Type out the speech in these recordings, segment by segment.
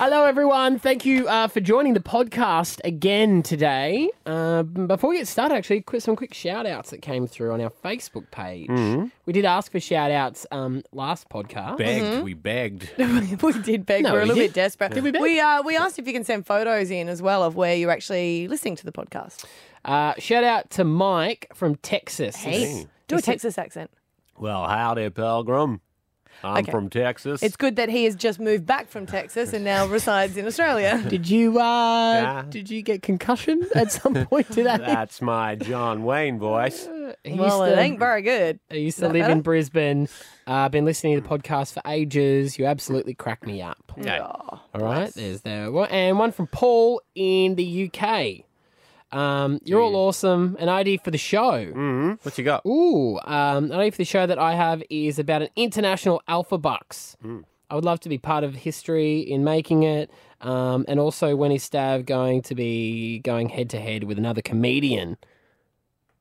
Hello, everyone. Thank you uh, for joining the podcast again today. Uh, before we get started, actually, quick, some quick shout outs that came through on our Facebook page. We did ask for shout outs um, last podcast. Begged, we begged. we did beg. No, We're a we little did. bit desperate. Did we beg? We, uh, we asked if you can send photos in as well of where you're actually listening to the podcast. Uh, shout out to Mike from Texas. Hey, do a Texas accent. Well, howdy, Pilgrim. I'm Okay. from Texas. It's good that he has just moved back from Texas and now resides in Australia. Did you uh, Yeah. did you get concussion at some point today? That's my John Wayne voice. He used Well, it ain't very good. I used to live in Brisbane. Uh, been listening to the podcast for ages. You absolutely crack me up. Yeah. Oh, All right, there's there. One- And one from Paul in the UK. Um, you're all awesome. An idea for the show. hmm What you got? Ooh, um, an idea for the show that I have is about an international alpha bucks. I would love to be part of history in making it. Um, and also, when is Stav going to be going head to head with another comedian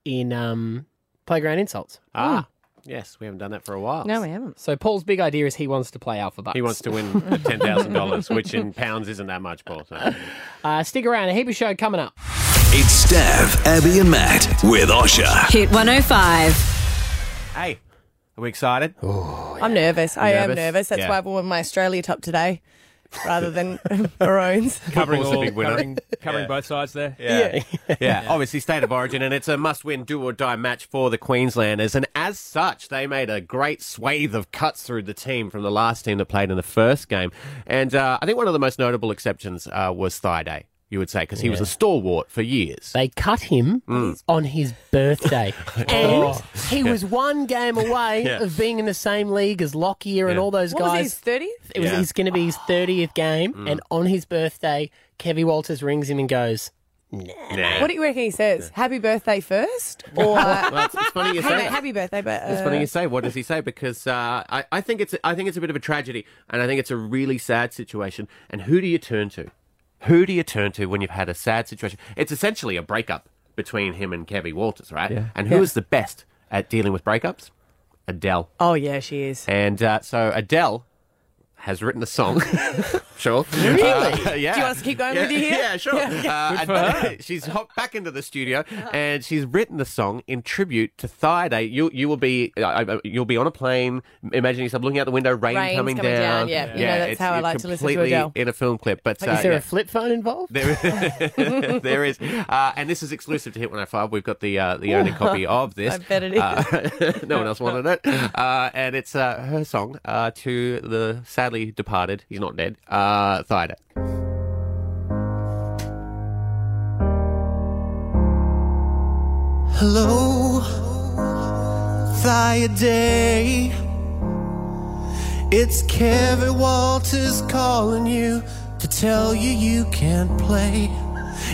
in um, Playground Insults? Ah, yes, we haven't done that for a while. no, we haven't. So Paul's big idea is he wants to play alpha bucks. He wants to win ten thousand dollars, which in pounds isn't that much, Paul. So. Uh, stick around. A heap of show coming up. It's Stav, Abby, and Matt with Osher. Hit 105. Hey, are we excited? I'm nervous. I am nervous? nervous. That's Yeah. why I've worn my Australia top today rather than Maroons. covering Football's the all, big winner. covering, covering Yeah. both sides there. Yeah. yeah. Obviously, state of origin, and it's a must win do or die match for the Queenslanders. And as such, they made a great swathe of cuts through the team from the last team that played in the first game. And uh, I think one of the most notable exceptions uh, was Thaiday, you would say, because he was a stalwart for years. They cut him Mm. on his birthday. and he was one game away Yeah. of being in the same league as Lockyer and Yeah. all those What was guys. his 30th? It was Yeah. he's going to be his 30th game, and on his birthday, Kevy Walters rings him and goes, Nah. What do you reckon he says? Happy birthday first? Or uh, Well, it's, it's funny you say happy, that. happy birthday, but uh, It's funny you say. What does he say? Because uh, I, I think it's I think it's a bit of a tragedy, and I think it's a really sad situation. And who do you turn to? Who do you turn to when you've had a sad situation? It's essentially a breakup between him and Kevin Walters, right? Yeah. And who is the best at dealing with breakups? Adele. Oh, yeah, she is. And uh, so Adele has written a song. sure. Really? Uh, yeah. Do you want us to keep going yeah, with you here? Yeah, sure. Uh, and- she's hopped back into the studio and she's written the song in tribute to Thaiday. You you will be uh, uh, you'll be on a plane, imagine yourself looking out the window, rain Rain's coming, coming down, down. yeah. You know, that's it's- how I it's like to listen to completely Adele. In a film clip, but uh, Is there yeah. a flip phone involved? There, there is, uh, and this is exclusive to Hit 105. We've got the uh, the only copy of this. I bet it is. Uh, no one else wanted it, uh, and it's uh, her song uh, to the sadly departed. He's not dead. Uh, Thaiday. Hello, Day. It's Kevin Walters calling you to tell you you can't play.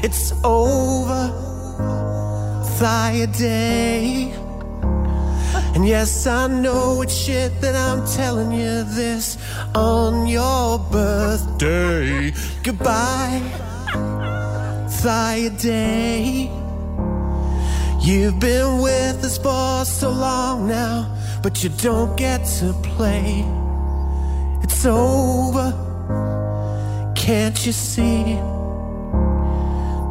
It's over, Day. And yes, I know it's shit that I'm telling you this on your birthday. Goodbye, Day. You've been with us for so long now, but you don't get to play. It's over, can't you see?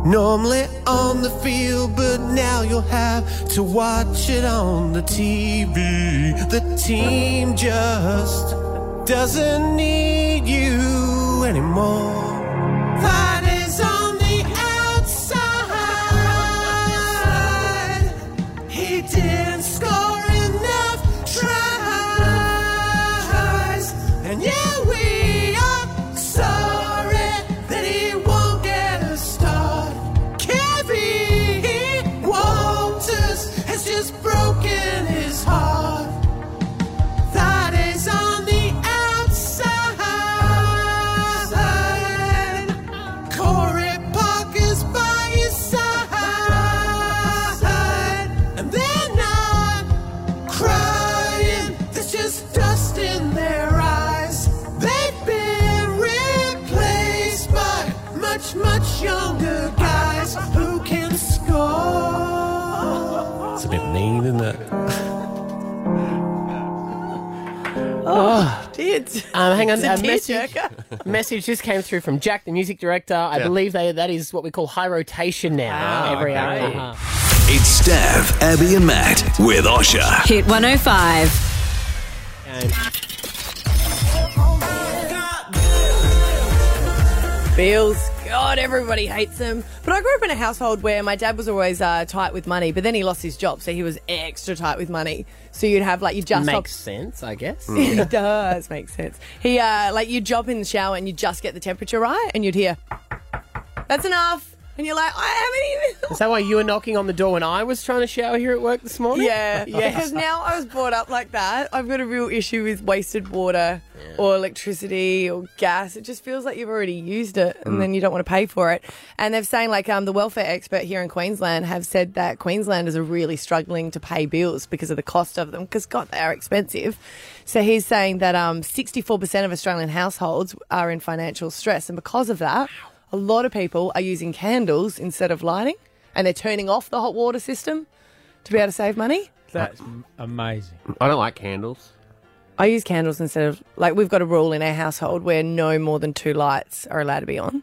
Normally on the field, but now you'll have to watch it on the TV. The team just doesn't need you anymore. Um, hang on, It's a a message, message just came through from Jack, the music director. I Yeah. believe they, that is what we call high rotation now. Wow, every hour and a okay. half. It's Stav, Abby, and Matt with Osher. Hit 105. And Bills. God, everybody hates them. But I grew up in a household where my dad was always uh, tight with money, but then he lost his job, so he was extra tight with money. So you'd have like you just makes sense, I guess. it does make sense. He uh, like you'd jump in the shower and you just get the temperature right, and you'd hear, "That's enough," and you're like, "I haven't even." Is that why you were knocking on the door when I was trying to shower here at work this morning? Yeah, because now I was brought up like that. I've got a real issue with wasted water or electricity or gas. It just feels like you've already used it and then you don't want to pay for it. And they're saying like um, the welfare expert here in Queensland have said that Queenslanders are really struggling to pay bills because of the cost of them because God, they are expensive. So he's saying that um, 64% of Australian households are in financial stress and because of that, a lot of people are using candles instead of lighting and they're turning off the hot water system to be able to save money. That's amazing. I don't like candles. I use candles instead of like we've got a rule in our household where no more than two lights are allowed to be on.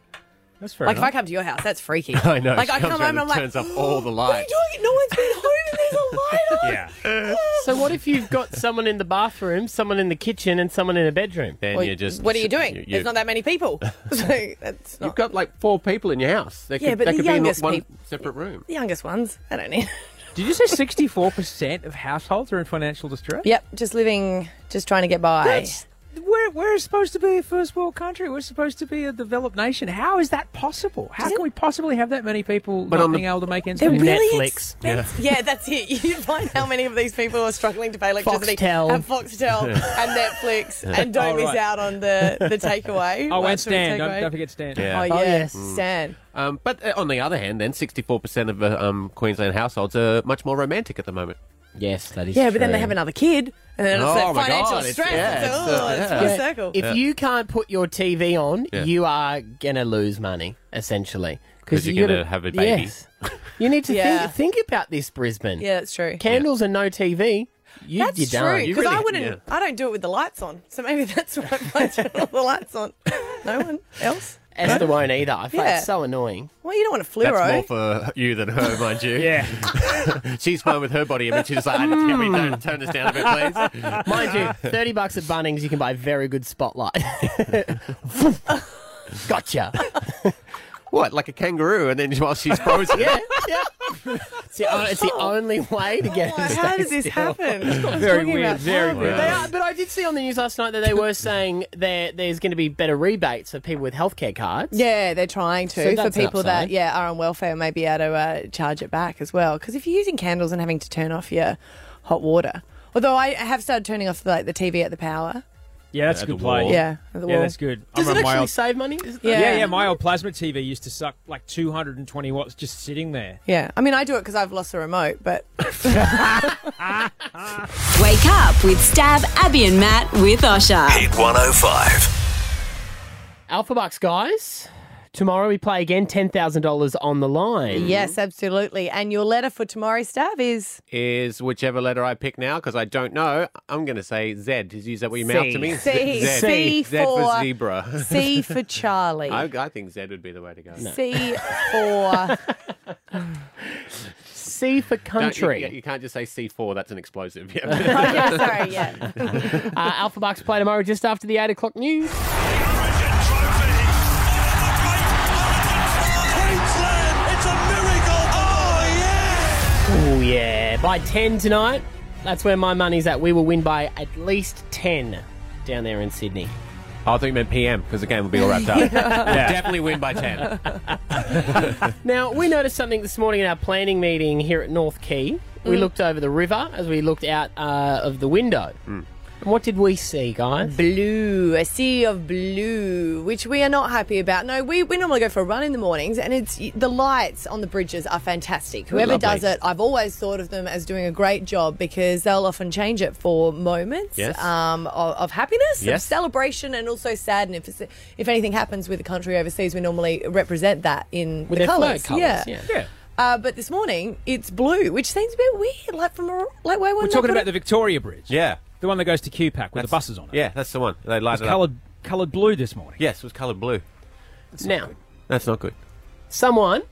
That's fair Like if. I come to your house, that's freaky. I know. Like she I comes come round home and I'm and like, turns off oh, all the lights. what are you lights. doing? No one's been home and there's a light on. yeah. Oh. So what if you've got someone in the bathroom, someone in the kitchen, and someone in a bedroom? Then Well, you just. what are you doing? you- There's not that many people. so that's You've got like four people in your house. They Yeah, could, but they the could be in youngest one peop- separate room. the youngest ones. I don't need. Did you say 64% of households are in financial distress? yep, just living, just trying to get by. That's, we're, we're supposed to be a first world country. We're supposed to be a developed nation. How is that possible? How can we possibly have that many people But not on the- being able to make ends meet? really Netflix. expensive. Yeah. that's it. You find how many of these people are struggling to pay electricity, Foxtel. have Foxtel and Netflix, and don't Oh, miss right. out on the the takeaway. Oh, Live and stream Stan. Don't, takeaway. don't forget Stan. Yeah. Oh, Oh, yes, yes. Stan. Um, but uh, on the other hand, then 64% of uh, um, Queensland households are much more romantic at the moment. Yes, that is. Yeah, but then they have another kid, and then it's Oh, that my financial God, it's- stress. yeah, it's, it's, oh, uh, it's yeah. full circle. If you can't put your TV on, Yeah. you are gonna lose money essentially because you're you gonna have a baby. Yes. You need to Yeah. think, think about this, Brisbane. yeah, that's true. Candles and no TV. You, That's you're true done. You because I wouldn't. yeah. I don't do it with the lights on, so maybe that's why I turn all the lights on. No one else. Esther won't either. I find Yeah. it so annoying. Well, you don't want a fluoro. That's fluoro. more for you than her, mind you. Yeah. She's fine with her body image. She's just like, can we hmm. turn, turn this down a bit, please? Mind you, 30 bucks at Bunnings, you can buy a very good spotlight. gotcha. What, like a kangaroo? And then while she's frozen? Yeah, yeah. It's the, o- it's the only way to get Oh, it to how stay did this still. happen? Very Talking weird, about very weird. They are, but I did see on the news last night that they were saying there there's going to be better rebates for people with healthcare cards. Yeah, they're trying to So for that's an people that yeah are on welfare, may be able to uh, charge it back as well. Because if you're using candles and having to turn off your hot water, although I have started turning off like the TV at the power. Yeah, that's a good play. Yeah, at the Yeah, wall. that's good. Does I it remember actually old, save money? Is- Yeah. yeah, yeah, my old plasma TV used to suck like 220 watts just sitting there. Yeah, I mean I do it because I've lost the remote, but Wake up with Stav, Abby, and Matt with Osher. Hit 105. Alpha Bucks, guys. Tomorrow we play again, $10,000 on the line. yes, absolutely. And your letter for tomorrow's Stav is Is whichever letter I pick now, because I don't know, I'm going to say Z. Is is that what you mouth to me? C. Z. C Z for for zebra. C for Charlie. I, I think Z would be the way to go. C for C for country. You, you can't just say C4, that's an explosive. oh, Yeah. yeah, sorry, yeah. Uh, Alpha Bucks play tomorrow just after the 8 o'clock news. By 10 tonight, that's where my money's at. We will win by at least 10 down there in Sydney. I thought you meant PM, because the game will be all wrapped up. We'll Definitely win by 10. Now, we noticed something this morning in our planning meeting here at North Quay. We looked over the river as we looked out uh, of the window. And what did we see, guys? blue, a sea of blue, which we are not happy about. No, we, we normally go for a run in the mornings, and it's the lights on the bridges are fantastic. Whoever lovely. does it, I've always thought of them as doing a great job because they'll often change it for moments Yes. um, of, of happiness, of celebration, and also sadness. If, it's- if anything happens with the country overseas, we normally represent that in With the colours. colours, yeah. yeah. Yeah. Uh, but this morning it's blue, which seems a bit weird. Like from a, like why We're wouldn't talking they put about the Victoria Bridge. Yeah. The one that goes to QPAC with the buses on it. Yeah, that's the one. They light It's it up. coloured, coloured blue this morning. Yes, it was coloured blue. Now, That's not good. someone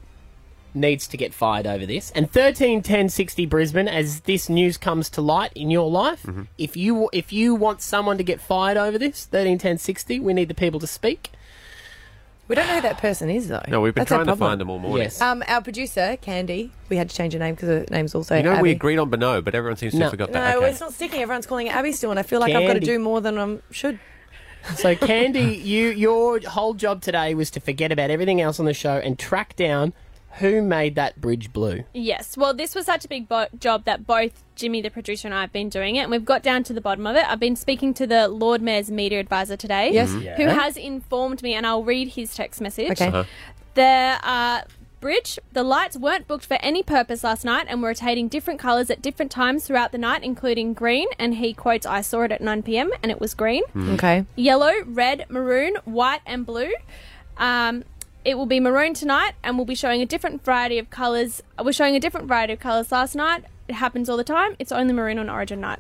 needs to get fired over this. And thirteen ten sixty Brisbane, as this news comes to light in your life, Mm-hmm. if you if you want someone to get fired over this, thirteen ten sixty, we need the people to speak. We don't know who that person is though. No, we've been That's our trying to problem. find them all morning. Yes. Um, our producer Candy, we had to change her name because her name's also You know, Abby. we agreed on Beno, but everyone seems to No. have forgot No, that. Okay. it's not sticking. Everyone's calling it Abby still, and I feel like I've got to Candy. do more than I should. So, Candy, you your whole job today was to forget about everything else on the show and track down who made that bridge blue. Yes. Well, this was such a big bo- job that both Jimmy, the producer, and I have been doing it, and we've got down to the bottom of it. I've been speaking to the Lord Mayor's media advisor today, Yes. Mm-hmm. Mhm. who has informed me, and I'll read his text message. Okay. Uh-huh. The uh, bridge, the lights weren't booked for any purpose last night and were rotating different colours at different times throughout the night, including green. And he quotes, I saw it at 9 pm and it was green. Okay. Yellow, red, maroon, white, and blue. Um, it will be maroon tonight and we'll be showing a different variety of colours. We're showing a different variety of colours last night. It happens all the time. It's only maroon on Origin night.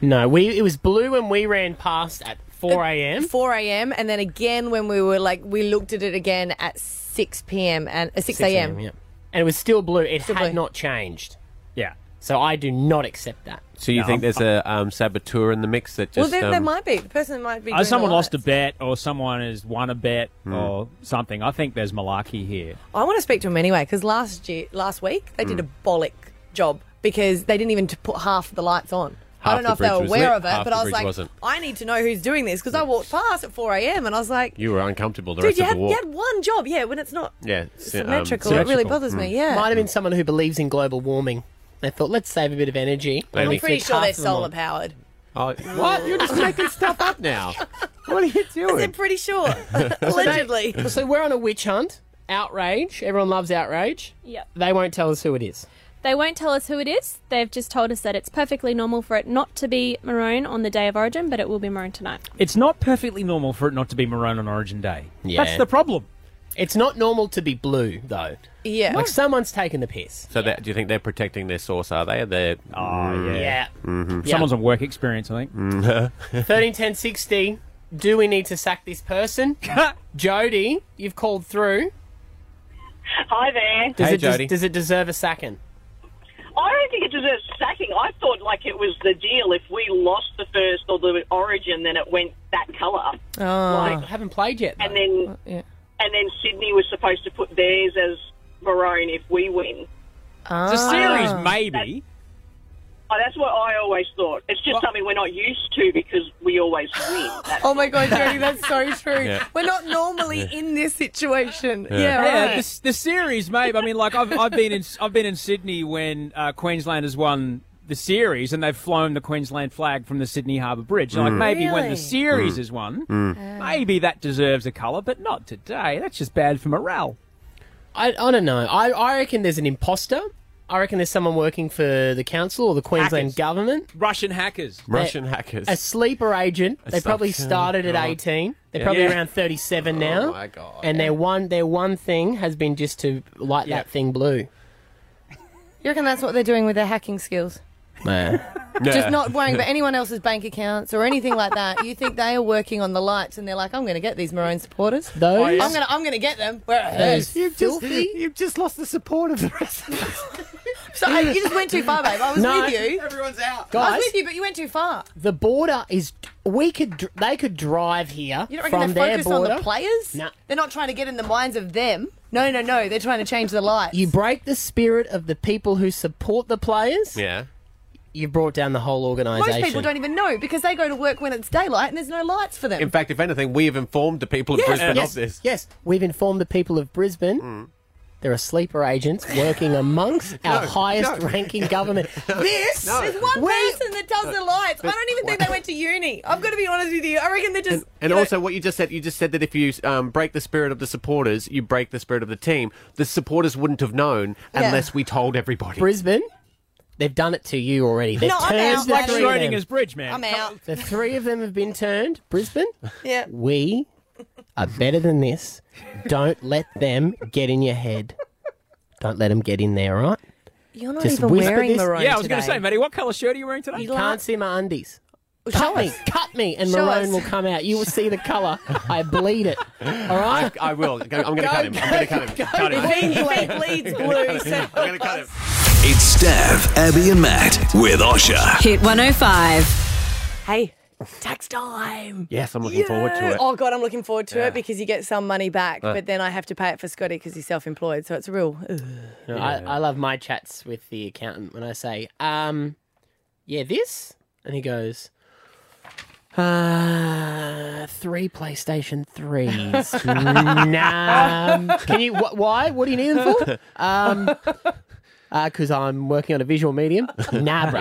No, we it was blue when we ran past at four a.m. 4 a.m. and then again when we were like we looked at it again at 6 p.m. and uh, 6 a.m. Yeah, and it was still blue. It Still had blue. not changed. Yeah. So I do not accept that. So you No, think I'm- there's a um, saboteur in the mix that Well, just there, there um, might be the person might be. Uh, doing someone the lost a lights. bet, or someone has won a bet, Hmm. or something. I think there's malarkey here. I want to speak to him anyway because last year, last week they Hmm. did a bollock job because they didn't even t- put half the lights on. I Half don't know the if they were was aware lit, of it, half but the I was bridge like, wasn't. I need to know who's doing this because I walked past at 4 a.m. and I was like, you were uncomfortable the dude, rest you of had, the you walk. had one job, yeah, when it's not yeah, s- um, symmetrical. it really symmetrical. bothers me. Yeah, Might have been someone who believes in global warming. They thought, let's save a bit of energy. Maybe. I'm We'll pretty sure they're of them on. solar powered. Oh, what? You're just making stuff up now. What are you doing? They're doing? pretty sure, allegedly. So we're on a witch hunt. Outrage. Everyone loves outrage. Yep. They won't tell us who it is. They won't tell us who it is. They've just told us that it's perfectly normal for it not to be maroon on the day of Origin, but it will be maroon tonight. It's not perfectly normal for it not to be maroon on Origin Day. Yeah. That's the problem. It's not normal to be blue, though. Yeah, Like someone's taken the piss. So that, do you think they're protecting their source? Are they? Are they? Oh, yeah. Yeah. Mm-hmm. Someone's on work experience, I think. Mm. 13, 10, 60. Do we need to sack this person? Jody, you've called through. Hi there. Does, Hey, it des- Jody. does it deserve a sacking? I don't think it deserves sacking. I thought like it was the deal. If we lost the first or the origin, then it went that colour. Oh. I haven't played yet. though. and then yeah. and then Sydney was supposed to put theirs as maroon if we win. Ah. It's a series, maybe. Oh, that's what I always thought. It's just something we're not used to because we always win. That's Oh my god, Jody, that's so true. Yeah. We're not normally in this situation. Yeah, Yeah, right. the, the series, maybe. I mean, like I've, I've been in I've been in Sydney when uh, Queensland has won the series and they've flown the Queensland flag from the Sydney Harbour Bridge. Like maybe when Really? the series is won, maybe that deserves a colour, but not today. That's just bad for morale. I, I don't know. I, I reckon there's an imposter. I reckon there's someone working for the council or the Queensland Hackers. government. Russian hackers. Russian hackers. A sleeper agent. They stuff- probably started at God. 18. They're Yeah. probably Yeah. around 37 now. Oh my god. And their one their one thing has been just to light Yeah. that thing blue. You reckon that's what they're doing with their hacking skills? Just not worrying about anyone else's bank accounts or anything like that. You think they are working on the lights and they're like, I'm going to get these maroon supporters. Those oh, I'm going to I'm going to get them. Where it those hurts. You've just, you've just lost the support of the rest of us. So hey, you just went too far, babe. I was No. with you. Everyone's out. I was with you, but you went too far. The border is. We could. dr- They could drive here You don't reckon from they're their focused on border. the players? No. They're not trying to get in the minds of them. No, no, no. They're trying to change the lights. You break the spirit of the people who support the players. Yeah. You've brought down the whole organisation. Most people don't even know because they go to work when it's daylight and there's no lights for them. In fact, if anything, we have informed the people of Yes. Brisbane Yes, of this. yes. We've informed the people of Brisbane. Mm. There are sleeper agents working amongst our highest no. ranking government. This No. There's one We- person that does the lights. I don't even think they went to uni. I've got to be honest with you. I reckon they're just. And you know- also, what you just said, you just said that if you um, break the spirit of the supporters, you break the spirit of the team. The supporters wouldn't have known Yeah. unless we told everybody. Brisbane, they've done it to you already. They've No, I'm turned out. the Like three of them. Schrodinger's bridge, man. I'm out. The three of them have been turned. Brisbane, Yeah. we are better than this. Don't let them get in your head. Don't let them get in there, all right? You're not Just even whisper wearing this- maroon Yeah, I was going to today. say, Maddie, what colour shirt are you wearing today? You can't see my undies. Show Cut me, us. cut me, and Show maroon us. will come out. You will see the colour. I bleed it. All right. I, I will. I'm going to cut him. I'm going to cut him. Cut him. If he, if he bleeds blue, so I'm going to cut him. It's Stav, Abby, and Matt with Osher. Hit 105. hey, tax time. Yes, I'm looking forward to it. Oh god, I'm looking forward to Yeah. it because you get some money back, but then I have to pay it for Scotty because he's self-employed, so it's a real. ugh. No, I, I love my chats with the accountant when I say, um, yeah, this, and he goes, uh, three PlayStation threes. nah. Can you? Wh- why? What do you need them for? Um, because I'm working on a visual medium. Nah, bruh.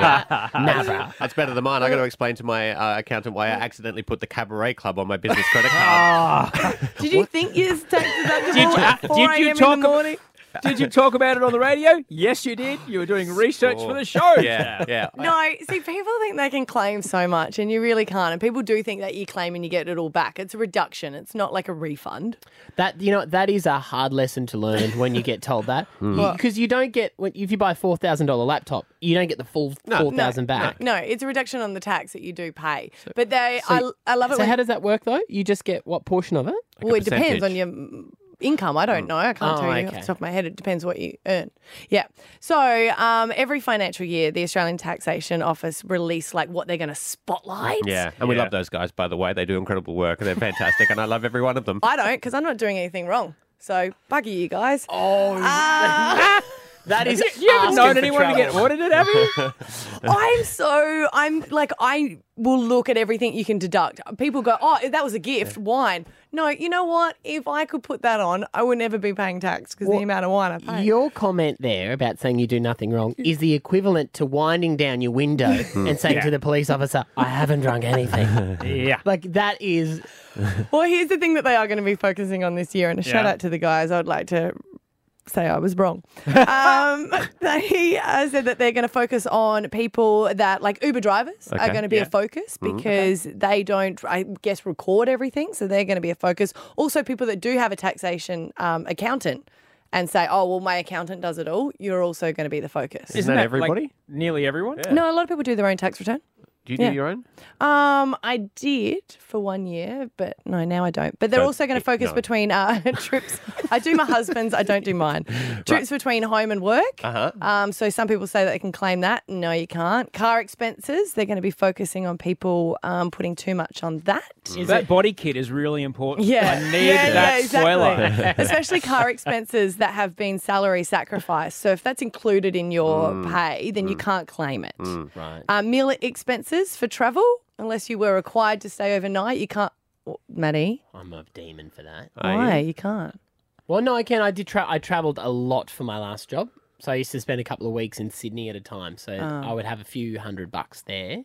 Nah, bruh. That's better than mine. I got to explain to my uh, accountant why I accidentally put the cabaret club on my business credit card. Did you think you was tax deductible Did you- at did 4 you a.m. in talk the ab- morning? Did you talk about it on the radio? Yes, you did. You were doing research for the show. yeah, yeah. No, see, people think they can claim so much, and you really can't. And people do think that you claim and you get it all back. It's a reduction. It's not like a refund. That you know that is a hard lesson to learn when you get told that because you don't get when, if you buy a four thousand dollar laptop, you don't get the full four thousand back. No, it's a reduction on the tax that you do pay. But they, I, I love it. So when, how does that work though? You just get what portion of it? well, it depends on your mm, income. I don't know. I can't Oh, tell you off okay. the top of my head. It depends what you earn. Yeah. So um, every financial year, the Australian Taxation Office release like what they're going to spotlight. Yeah, and we love those guys, by the way. They do incredible work and they're fantastic, and I love every one of them. I don't because I'm not doing anything wrong. So buggy you guys. Oh, that is. You haven't known anyone to get trouble. audited, have you? I'm so I'm like I will look at everything you can deduct. People go, "Oh, that was a gift, wine." No, you know what? If I could put that on, I would never be paying tax because the amount of wine I pay. Your comment there about saying you do nothing wrong is the equivalent to winding down your window and saying to the police officer, "I haven't drunk anything." yeah. like that is Well, here's the thing that they are going to be focusing on this year, and a shout out to the guys. I'd like to say I was wrong. um, they uh, said that they're going to focus on people that, like Uber drivers, are going to be Yeah. a focus because they don't, I guess, record everything. So they're going to be a focus. Also, people that do have a taxation um, accountant and say, oh, well, my accountant does it all, you're also going to be the focus. Isn't that like, everybody? nearly everyone? No, a lot of people do their own tax return. Do you do Yeah. your own? Um, I did for one year, but no, now I don't. But they're Don't also going to focus no. between uh, trips. I do my husband's. I don't do mine. Trips between home and work. Uh-huh. Um, so some people say that they can claim that. No, you can't. Car expenses. They're going to be focusing on people um, putting too much on that. that body kit is really important. Yeah, I need yeah, that yeah, spoiler. exactly. Especially car expenses that have been salary sacrificed. So if that's included in your Mm. pay, then you can't claim it. right. Uh, meal expenses for travel, unless you were required to stay overnight, you can't. Well, Maddie, I'm a demon for that. Are why you? you can't? Well, no, I can. I did. Tra- I travelled a lot for my last job, so I used to spend a couple of weeks in Sydney at a time. So Oh. I would have a few hundred bucks there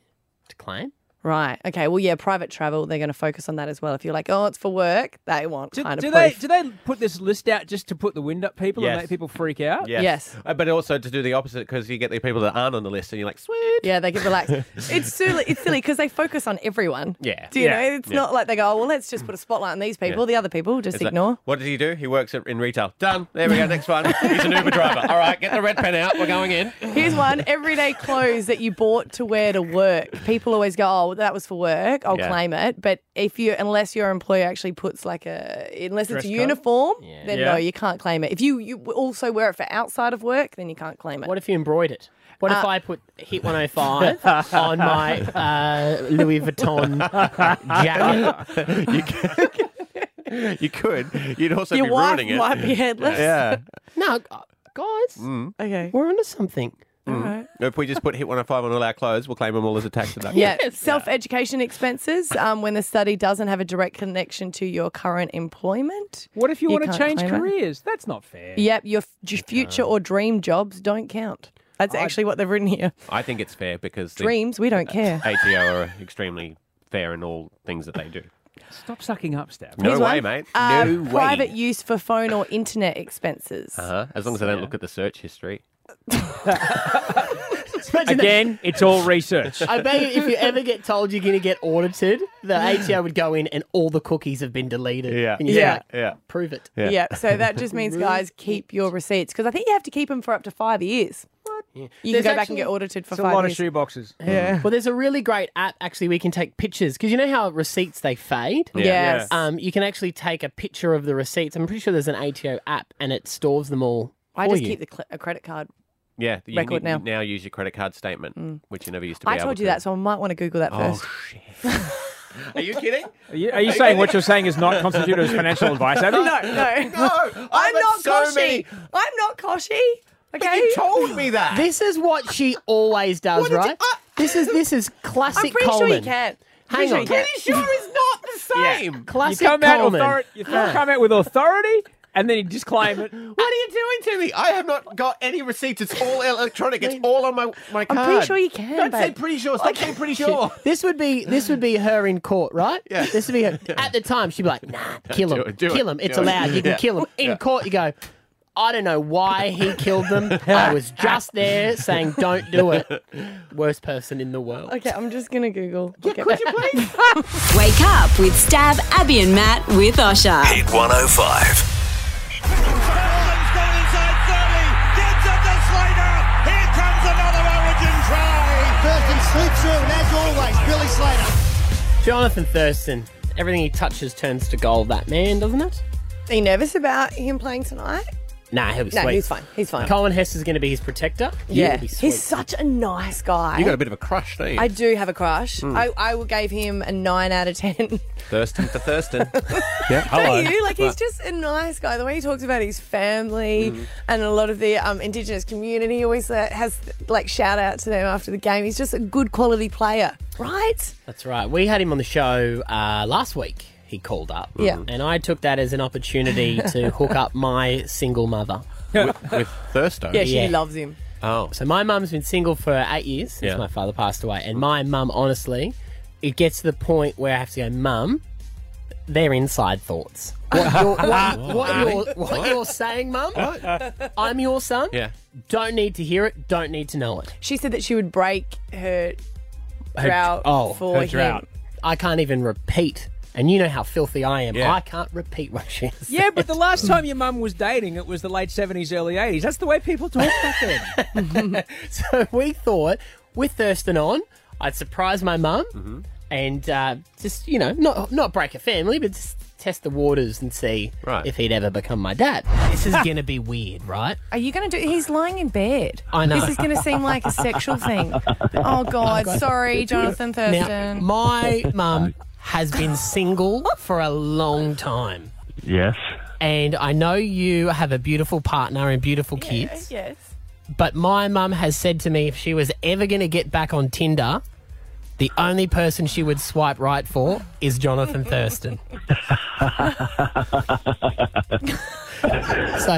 to claim. Right. Okay. Well, yeah, private travel. They're going to focus on that as well. If you're like, oh, it's for work, they want Do, kind do of they proof. do they put this list out just to put the wind up people Yes. and make people freak out? Yes. Yes. Uh, but also to do the opposite because you get the people that aren't on the list and you're like, sweet. Yeah, they can relax. it's silly. It's silly because they focus on everyone. Yeah. Do you Yeah. know? It's Yeah. not like they go, oh, well, let's just put a spotlight on these people. Yeah. The other people just It's like, ignore. what does he do? He works at, in retail. Done. There we go. Next one. He's an Uber driver. All right, get the red pen out. We're going in. Here's one: everyday clothes that you bought to wear to work. People always go, "Oh, that was for work. I'll Yeah. claim it." But if you, unless your employer actually puts like a, unless Dress it's a code? uniform, then Yeah. no, you can't claim it. If you you also wear it for outside of work, then you can't claim it. What if you embroidered it? What Uh, if I put Hit 105 on my uh, Louis Vuitton jacket? You could. you could. You'd also your be wife ruining it. might be headless. Yeah. No, uh, guys, Mm. Okay. we're onto something. All right. If we just put Hit 105 on all our clothes, we'll claim them all as a tax deduction. Yeah, self-education expenses. Um, when the study doesn't have a direct connection to your current employment. What if you, You want to can't change claim it. careers? That's not fair. Yep, your f- future or dream jobs don't count. That's actually what they've written here. I think it's fair because the Dreams, we don't care. ATO are extremely fair in all things that they do. Stop sucking up, Stav. No Here's way, one. mate. Uh, no way. private use for phone or internet expenses. Uh-huh. As long as I don't look at the search history. Imagine that. Again, it's all research. I bet you if you ever get told you're going to get audited, the ATO would go in and all the cookies have been deleted. Yeah. And you Yeah. say, Yeah. Prove it. Yeah. so that just means, guys, keep your receipts because I think you have to keep them for up to five years. You There's can go back actually- and get audited for It's a five lot of years. shoe boxes. Yeah. Well, there's a really great app actually. We can take pictures because you know how receipts they fade. Yes. Um, you can actually take a picture of the receipts. I'm pretty sure there's an ATO app and it stores them all. I for just you. keep the cl- a credit card. Yeah, you Record now. now use your credit card statement, which you never used to be I able told you to. that, so I might want to Google that Oh, first. shit. Are you kidding? Are you, are you saying what you're saying is not constituted as financial advice, Abby? no, no. No, I'm not so Koshy. many- I'm not Koshy. But Okay. you told me that. This is what she always does, What did you- right? this is this is classic I'm pretty Coleman. sure you can. Hang Pretty on. sure you Pretty sure it's not the same. You Classic come out, Coleman. authori- you Ah. come out with authority, and then you claim it. What are you doing to me? I have not got any receipts. It's all electronic. It's all on my my card. I'm pretty sure you can, Don't say babe. pretty sure. Stop saying pretty sure. This would be this would be her in court, right? Yeah. This would be her. At the time, she'd be like, "Nah, kill do him, it, do kill it, him. It's do it." allowed. You can Yeah. kill him." In Yeah. court, you go. I don't know why he killed them. I was just there saying, "Don't do it." Worst person in the world. Okay, I'm just gonna Google. Okay. Could you please? Wake up with Stav, Abby, and Matt with Osher. Hit 105. Thurston through, and as always, Billy Slater. Jonathan Thurston. Everything he touches turns to gold. That man, doesn't it? Are you nervous about him playing tonight? Nah, he'll be No, sweet. he's fine. He's fine. Coen Hess is going to be his protector. yeah, He'll be sweet. he's such a nice guy. You got a bit of a crush, don't you? I do have a crush. Hmm. I, I gave him a nine out of ten. Thurston for Thurston. yeah, Don't you? Like he's just a nice guy. The way he talks about his family Hmm. and a lot of the um, indigenous community, he always uh, has like shout out to them after the game. He's just a good quality player, right? That's right. We had him on the show uh, last week. He called up. Yeah. Mm-hmm. And I took that as an opportunity to hook up my single mother. with, with Thursto. Yeah, she Yeah. loves him. Oh, So my mum's been single for eight years since Yeah. my father passed away. And my mum, honestly, it gets to the point where I have to go, Mum, they're inside thoughts. What you're, what, what you're, what you're saying, Mum, I'm your son. yeah. Don't need to hear it. Don't need to know it. She said that she would break her Her- drought oh, for her him. drought. I can't even repeat. And you know how filthy I am. Yeah. I can't repeat what she said. Yeah, but the last time your mum was dating, it was the late 70s, early 80s. That's the way people talk back then. So we thought with Thurston on, I'd surprise my mum Mm-hmm. and uh, just you know not not break a family, but just test the waters and see Right. if he'd ever become my dad. This is gonna be weird, right? Are you going to do? He's lying in bed. I know. This is going to seem like a sexual thing. Oh God, sorry, Jonathan Thurston. Now, Thurston. my mum has been single for a long time. Yes. And I know you have a beautiful partner and beautiful kids, yes. but my mum has said to me if she was ever going to get back on Tinder, the only person she would swipe right for is Jonathan Thurston. so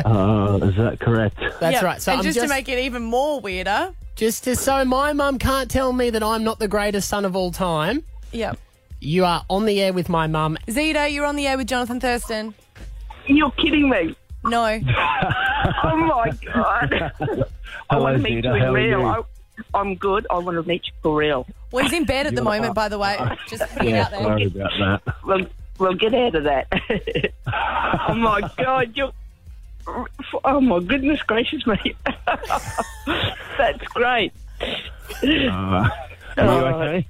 Uh, is that correct? that's Yep. right. So and I'm just, just, to make it even more weirder. just to, so my mum can't tell me that I'm not the greatest son of all time. Yep. You are on the air with my mum. Zeta, you're on the air with Jonathan Thurston. You're kidding me. No. Oh my god. I Hello, want to meet Zeta. you in How are real. you? I, I'm good. I want to meet you for real. Well, he's in bed at the moment, by the way. Just putting it out there. Sorry about that. Well, well, get out of that. oh my god, you're. Oh my goodness gracious me. That's great. Uh, are you okay?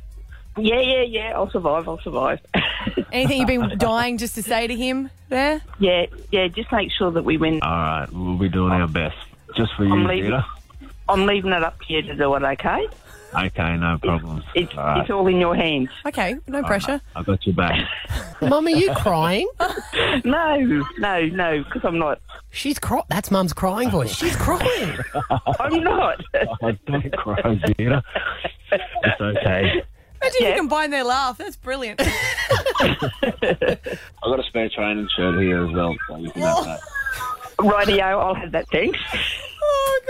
Yeah, yeah, yeah. I'll survive. I'll survive. Anything you've been dying just to say to him there? yeah, yeah. Just make sure that we win. All right, we'll be doing our best. Just for you, I'm leaving. Zeta. I'm leaving it up to you to do it. Okay? Okay, no problems. It's All right. it's all in your hands. Okay, no pressure. I got your back. Mum, are you crying? No, no, no. Because I'm not. She's crying. That's mum's crying voice. She's crying. I'm not. I oh, don't cry, Zeta. It's okay. Imagine Yeah. you combine their laugh. That's brilliant. I got a spare training shirt here as well, so you can have oh. that. Radio. I'll have that. Thanks. oh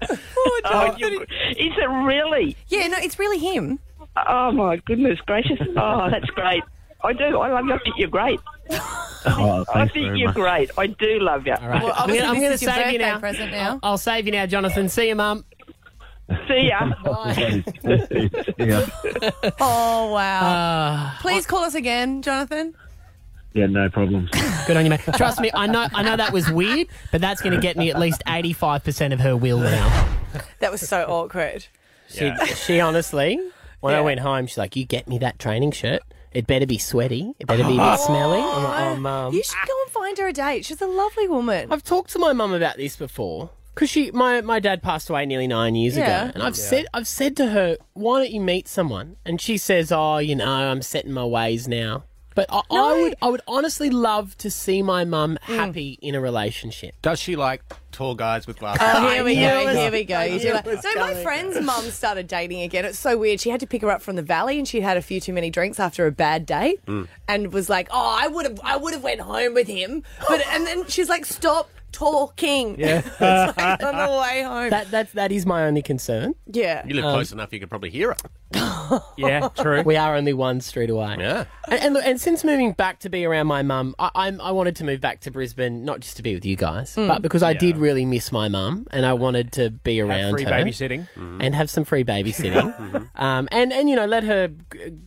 God. Oh, Oh, Jonathan. is it really? yeah, no, it's really him. Oh my goodness gracious! Oh, that's great. I do. I love you. I think you're great. Oh, I think you're much. great. I do love you. All right. Well, I'm gonna, I'm this gonna is your save you now. present now. I'll, I'll save you now, Jonathan. See you, mum. See ya. yeah. Oh wow! Ah. Please call us again, Jonathan. yeah, no problems. Good on you, mate. Trust me, I know I know that was weird, but that's going to get me at least 85% of her will now. That was so awkward. She, she honestly, when I Yeah. went home, she's like, "You get me that training shirt. It better be sweaty. It better be a bit smelly." I'm like, "Oh, mum." You should go and find her a date. She's a lovely woman. I've talked to my mum about this before because she, my, my dad passed away nearly nine years Yeah. ago, and I've said I've said to her, "Why don't you meet someone?" And she says, "Oh, you know, I'm setting my ways now." But I, I would I would honestly love to see my mum mm. happy in a relationship. Does she like tall guys with glasses? Oh, here we go. Here we go. You do it So my friend's mum started dating again. It's so weird. She had to pick her up from the valley, and she'd had a few too many drinks after a bad date, mm. and was like, "Oh, I would have, I would have went home with him." But and then she's like, "Stop talking." Yeah. It's like on the way home. That that that is my only concern. yeah. You live Um, close enough, you could probably hear it. Yeah, true. We are only one street away. Yeah. And, and, look, and since moving back to be around my mum, I, I'm, I wanted to move back to Brisbane, not just to be with you guys, hmm. but because I did really miss my mum and I wanted to be around free her. babysitting. Mm-hmm. And have some free babysitting, mm-hmm. um, and and you know let her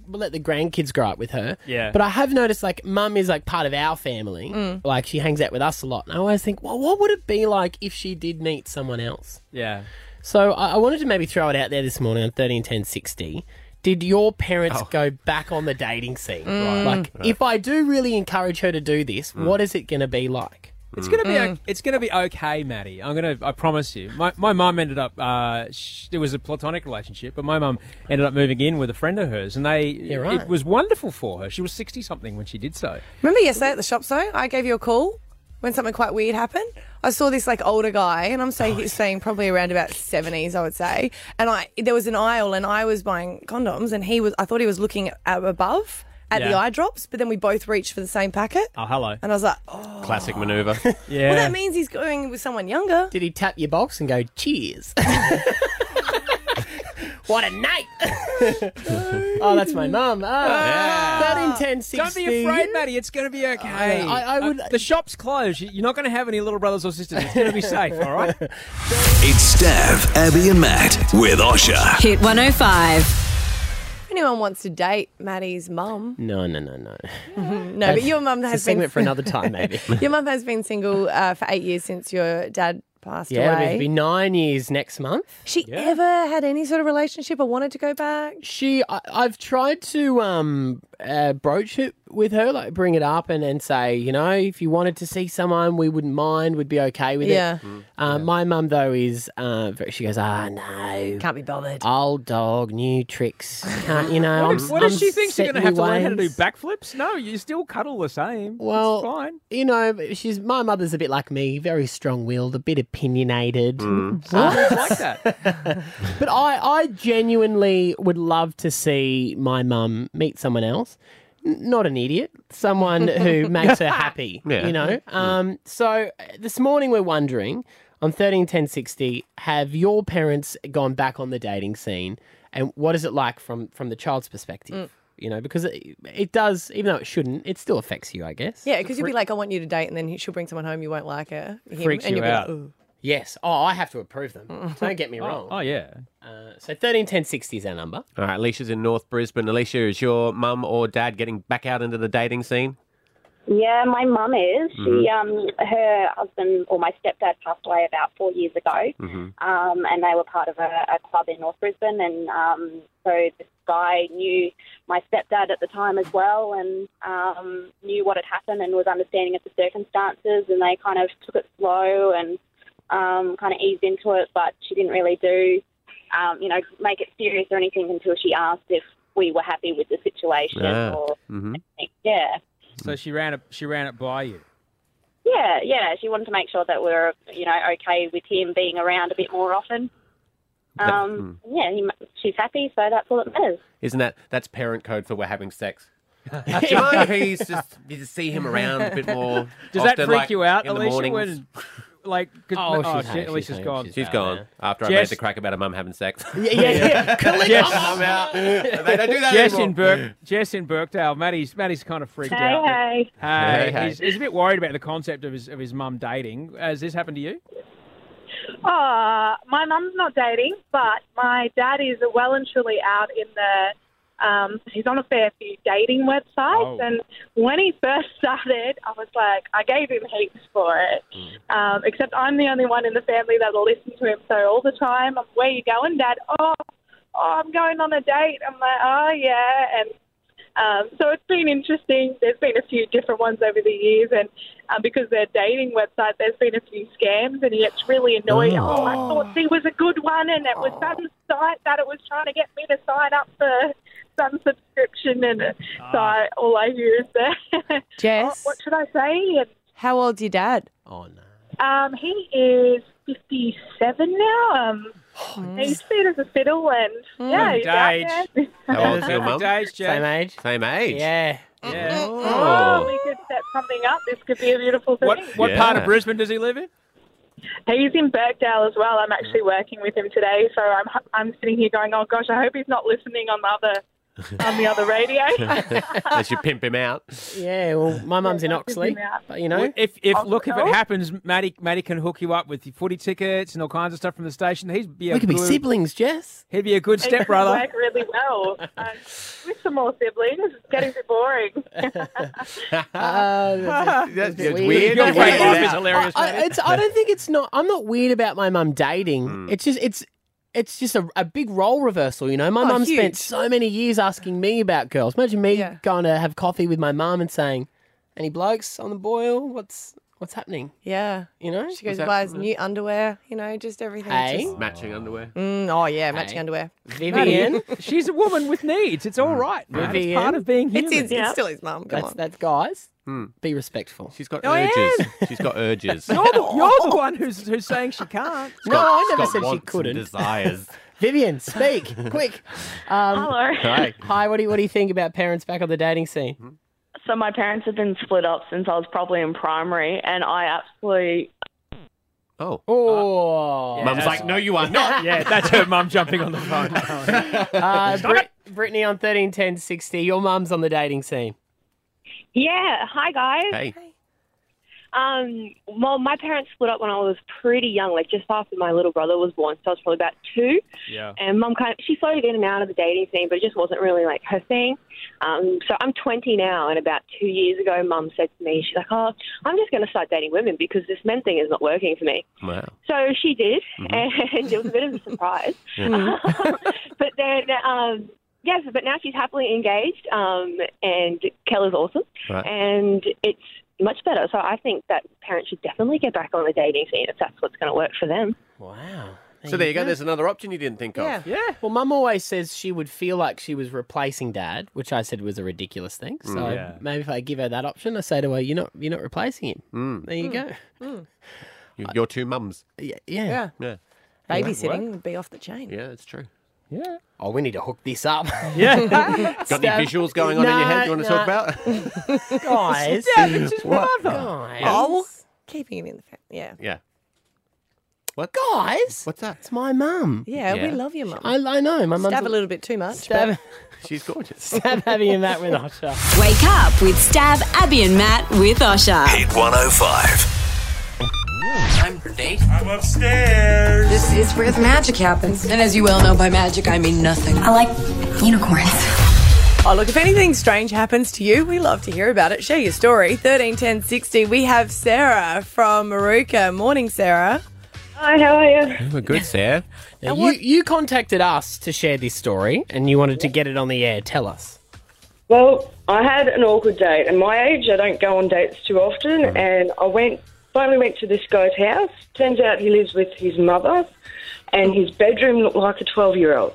let the grandkids grow up with her. Yeah. But I have noticed like mum is like part of our family. Mm. Like she hangs out with us a lot, and I always think, well, what would it be like if she did meet someone else? Yeah. So I, I wanted to maybe throw it out there this morning on thirteen ten sixty. Did your parents oh. go back on the dating scene? Mm. Like, if I do really encourage her to do this, mm. what is it going to be like? It's gonna be mm. o it's gonna be okay, Maddie. I'm gonna I promise you. My my mum ended up uh, sh- it was a platonic relationship, but my mum ended up moving in with a friend of hers, and they right. it was wonderful for her. She was sixty something when she did so. Remember yesterday at the shop, though, I gave you a call when something quite weird happened. I saw this like older guy, and I'm saying he's saying probably around about 70s, I would say. And I there was an aisle, and I was buying condoms, and he was. I thought he was looking at above at the eye drops, but then we both reached for the same packet, Oh, hello. and I was like, oh. Classic maneuver. Yeah. Well, that means he's going with someone younger. Did he tap your box and go, cheers? what a night! oh, that's my mum. Ah, that intense. Don't be afraid, Maddie. It's going to be okay. I- I would- Uh, the shop's closed. You- You're not going to have any little brothers or sisters. It's going to be safe. All right. It's Stav, Abby, and Matt with Osher. Hit 105. If anyone wants to date Maddie's mum, No, no, no, no. no, but your mum It's a has been segment for another time, maybe. your mum has been single uh, for eight years since your dad passed yeah, away. it'll be nine years next month. she ever had any sort of relationship or wanted to go back? She, I, I've tried to um, uh, broach it with her, like bring it up and, and say, you know, if you wanted to see someone, we wouldn't mind, we'd be okay with Yeah. it. Um, My mum, though, is, uh, very- she goes, ah, no. Can't be bothered. Old dog, new tricks. Can't, you know, What, I'm, what does I'm she think? She's set going to in have to my learn how to do ways. backflips? No, you still cuddle the same. Well, it's fine. you know, she's my mother's a bit like me, very strong-willed, a bit opinionated. What? Uh, like that. but I, I genuinely would love to see my mum meet someone else. N- Not an idiot, someone who makes her happy. Yeah. You know. Um, so uh, this morning we're wondering on thirteen ten sixty, have your parents gone back on the dating scene, and what is it like from from the child's perspective? You know, because it, it does, even though it shouldn't, it still affects you, I guess. Yeah, because you'd be like, I want you to date, and then she'll bring someone home you won't like her. Him, Freaks and you you'll be out. Like, Ooh. Yes. Oh, I have to approve them. Don't get me wrong. Oh yeah. Uh, so thirteen ten sixty is our number. All right, Alicia's in North Brisbane. Alicia, is your mum or dad getting back out into the dating scene? Yeah, my mum is. She, Mm-hmm. um, her husband or my stepdad passed away about four years ago, Mm-hmm. um, and they were part of a, a club in North Brisbane, and um, so this guy knew my stepdad at the time as well, and um, knew what had happened and was understanding of the circumstances, and they kind of took it slow and um, kind of eased into it, but she didn't really do, um, you know, make it serious or anything until she asked if we were happy with the situation Ah. or Mm-hmm. yeah. So she ran it. She ran it by you. Yeah, yeah. She wanted to make sure that we are you know, okay with him being around a bit more often. Um, yeah, he, she's happy, so that's all that matters. Isn't that that's parent code for we're having sex? Do you mind if he's just you just see him around a bit more? Does that freak like, you out, in the Alicia? When, like, 'cause- Oh, oh, she's shit, home, she's Alicia's home, gone. she's She's out gone now. after I Jess- made the crack about her mum having sex. Yeah, yeah, yeah. Collect- Jess- I'm out. They don't do that Jess anymore. in Burke, Jess in Birkdale. Maddie's Maddie's kind of freaked Hey, out. but- hey. Hey, Hey, hey. He's, he's a bit worried about the concept of his of his mum dating. Has this happened to you? Uh, my mum's not dating, but my dad is well and truly out in the. Um, he's on a fair few dating websites, Oh. and when he first started, I was like, I gave him heaps for it. Um, except I'm the only one in the family that'll listen to him. So all the time, I'm, where you going, Dad? Oh, oh, I'm going on a date. I'm like, oh yeah, and um, so it's been interesting. There's been a few different ones over the years, and um, because they're dating website, there's been a few scams, and he gets really annoyed. Oh, I thought he was a good one, and it was some site that it was trying to get me to sign up for some subscription, and uh, so I, all I hear is that. Jess? what should I say? And, How old's your dad? Oh no. um, he is 57 now. Um, he's fit as a fiddle, and yeah, he's out there. How old's your mum? Age, Same age. Same age. Yeah. Yeah. Oh, we could set something up. This could be a beautiful thing. What what part of Brisbane does he live in? He's in Birkdale as well. I'm actually working with him today, so I'm I'm sitting here going, oh gosh, I hope he's not listening on the other on the other radio. As you pimp him out. Yeah, well, my mum's in Oxley, but you know, Well, if if look if it happens, Matty Matty can hook you up with your footy tickets and all kinds of stuff from the station. He'd be a we could be siblings, Jess. He'd be a good It could stepbrother. work really well. Um, with some more siblings, it's getting a bit boring. Uh, that's, That's a bit weird. Your Weird. way Yeah. life is hilarious, I, Matty. it's, I don't think it's not. I'm not weird about my mum dating. Hmm. It's just it's it's just a, a big role reversal. You know, my Oh, mum spent so many years asking me about girls. Imagine me Yeah. going to have coffee with my mum and saying, "Any blokes on the boil? What's what's happening?" Yeah. You know, She goes that- buys new underwear, you know, just everything. Hey. Just, Matching underwear. mm, oh, yeah, matching Hey. underwear. Vivian. She's a woman with needs. It's all right. man. It's part of being It's, human. it's, it's still his mum. Come that's on. that's guys. Hmm. Be respectful. She's got Oh, I urges. She's got urges. You're the, you're the one who's who's saying she can't. no, I never got said she wants and couldn't. Desires. Vivian, speak quick. Um, Hello. Hi. Hi, what do you, what do you think about parents back on the dating scene? So my parents have been split up since I was probably in primary, and I absolutely Oh. Oh, Mum's like, no, you are not. Yeah, that's her mum jumping on the phone. Uh, Brit- Brittany on thirteen ten sixty. Your mum's on the dating scene. Yeah. Hi, guys. Hey. Um, well, my parents split up when I was pretty young, like just after my little brother was born. So I was probably about two. Yeah. And mum kind of, she floated in and out of the dating scene, but it just wasn't really like her thing. Um, so I'm 20 now, and about two years ago, mum said to me, she's like, oh, I'm just going to start dating women because this men thing is not working for me. Wow. So she did, and it was a bit of a surprise. but then, um, yes, but now she's happily engaged, um, and Keller's awesome, Right. and it's much better. So I think that parents should definitely get back on the dating scene if that's what's going to work for them. Wow. So there you go. There's another option you didn't think Yeah. of. Yeah. Well, mum always says she would feel like she was replacing dad, which I said was a ridiculous thing. So Mm. Yeah. maybe if I give her that option, I say to her, "You're not, you're not replacing him." Mm. There you go. You- Your two mums. Yeah, yeah. Yeah. Yeah. Babysitting would be off the chain. Yeah, that's true. Yeah. Oh, we need to hook this up. Yeah. Got any visuals going on in your head you want to talk Nah, about? guys? Yeah, it's his What? brother. Guys. Oh, keeping it in the family. Yeah. yeah. What? Guys. What's that? It's my mum. Yeah, we love your mum. I, I know. My mum's Stav a little bit too much. Stav, She's gorgeous. Stav having him that with Osher. Wake up with Stav, Abby, and Matt with Osher. Hit 105. Time for date. I'm upstairs. This is where the magic happens. And as you well know, by magic, I mean nothing. I like unicorns. Oh, look, if anything strange happens to you, we love to hear about it. Share your story. 13 10 60. We have Sarah from Maruka. Morning, Sarah. Hi, how are you? We're good, Sarah. Now, you, you contacted us to share this story and you wanted to get it on the air. Tell us. Well, I had an awkward date. At my age, I don't go on dates too often, and I went. Finally, went to this guy's house. Turns out he lives with his mother, and his bedroom looked like a twelve-year-old.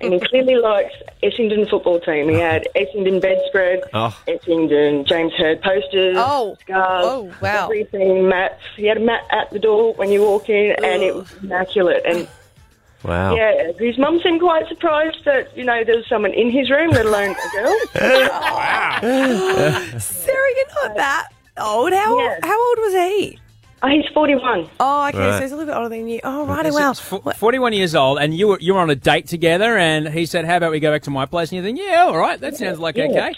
And he clearly likes Essendon football team. He had Essendon bedspread, Oh. Essendon James Hird posters, Oh. scarves, Oh, wow. everything, mats. He had a mat at the door when you walk in, and it was immaculate. And Wow. yeah, his mum seemed quite surprised that you know there was someone in his room, let alone a girl. Sarah, you're not that old. How, Yeah. how old was he? Oh, he's forty-one. Oh, okay, Right. so he's a little bit older than you. Oh, righty, well. wow. it's 41 years old, and you were you were on a date together, and he said, "How about we go back to my place?" And you think, "Yeah, all right, that sounds like Yeah. okay."